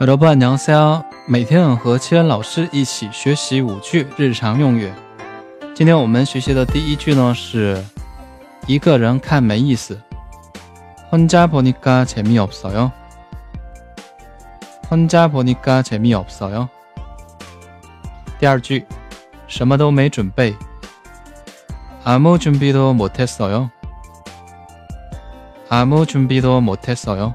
여러분안녕하세요每天和七恩老师一起学习五句日常用语。今天我们学习的第一句呢是一个人看没意思。혼자보니까재미없어 요。 혼자보니까재미없어 요。 第二句什么都没准备。아무준비도못했어 요。 아무준비도못했어 요。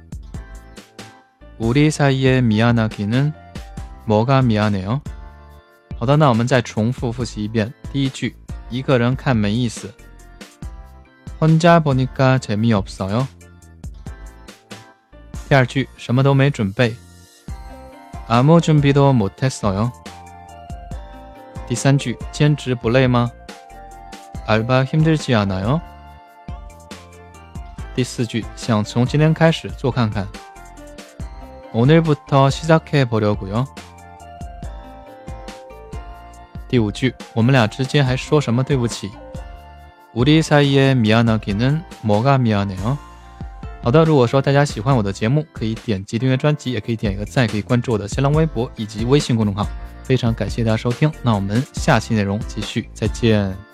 우리사이에미안하기는뭐가미안해 요？ 好的，那我们再重复复习一遍。第一句，一个人看没意思。혼자보니까재미없어 요。 第二句，什么都没准备。아무준비도못했어 요。 第三句，兼职不累吗？알바힘들지않아 요。 第四句，想从今天开始做看看。 오늘부터 시작해 보려고요. 第五句，我们俩之间还说什么对不起？ 우리 사이에 미안하기는 뭐가 미안해요? 好的，如果说大家喜欢我的节目，可以点击订阅专辑，也可以点一个赞，可以关注我的新浪微博以及微信公众号。非常感谢大家收听，那我们下期内容继续，再见。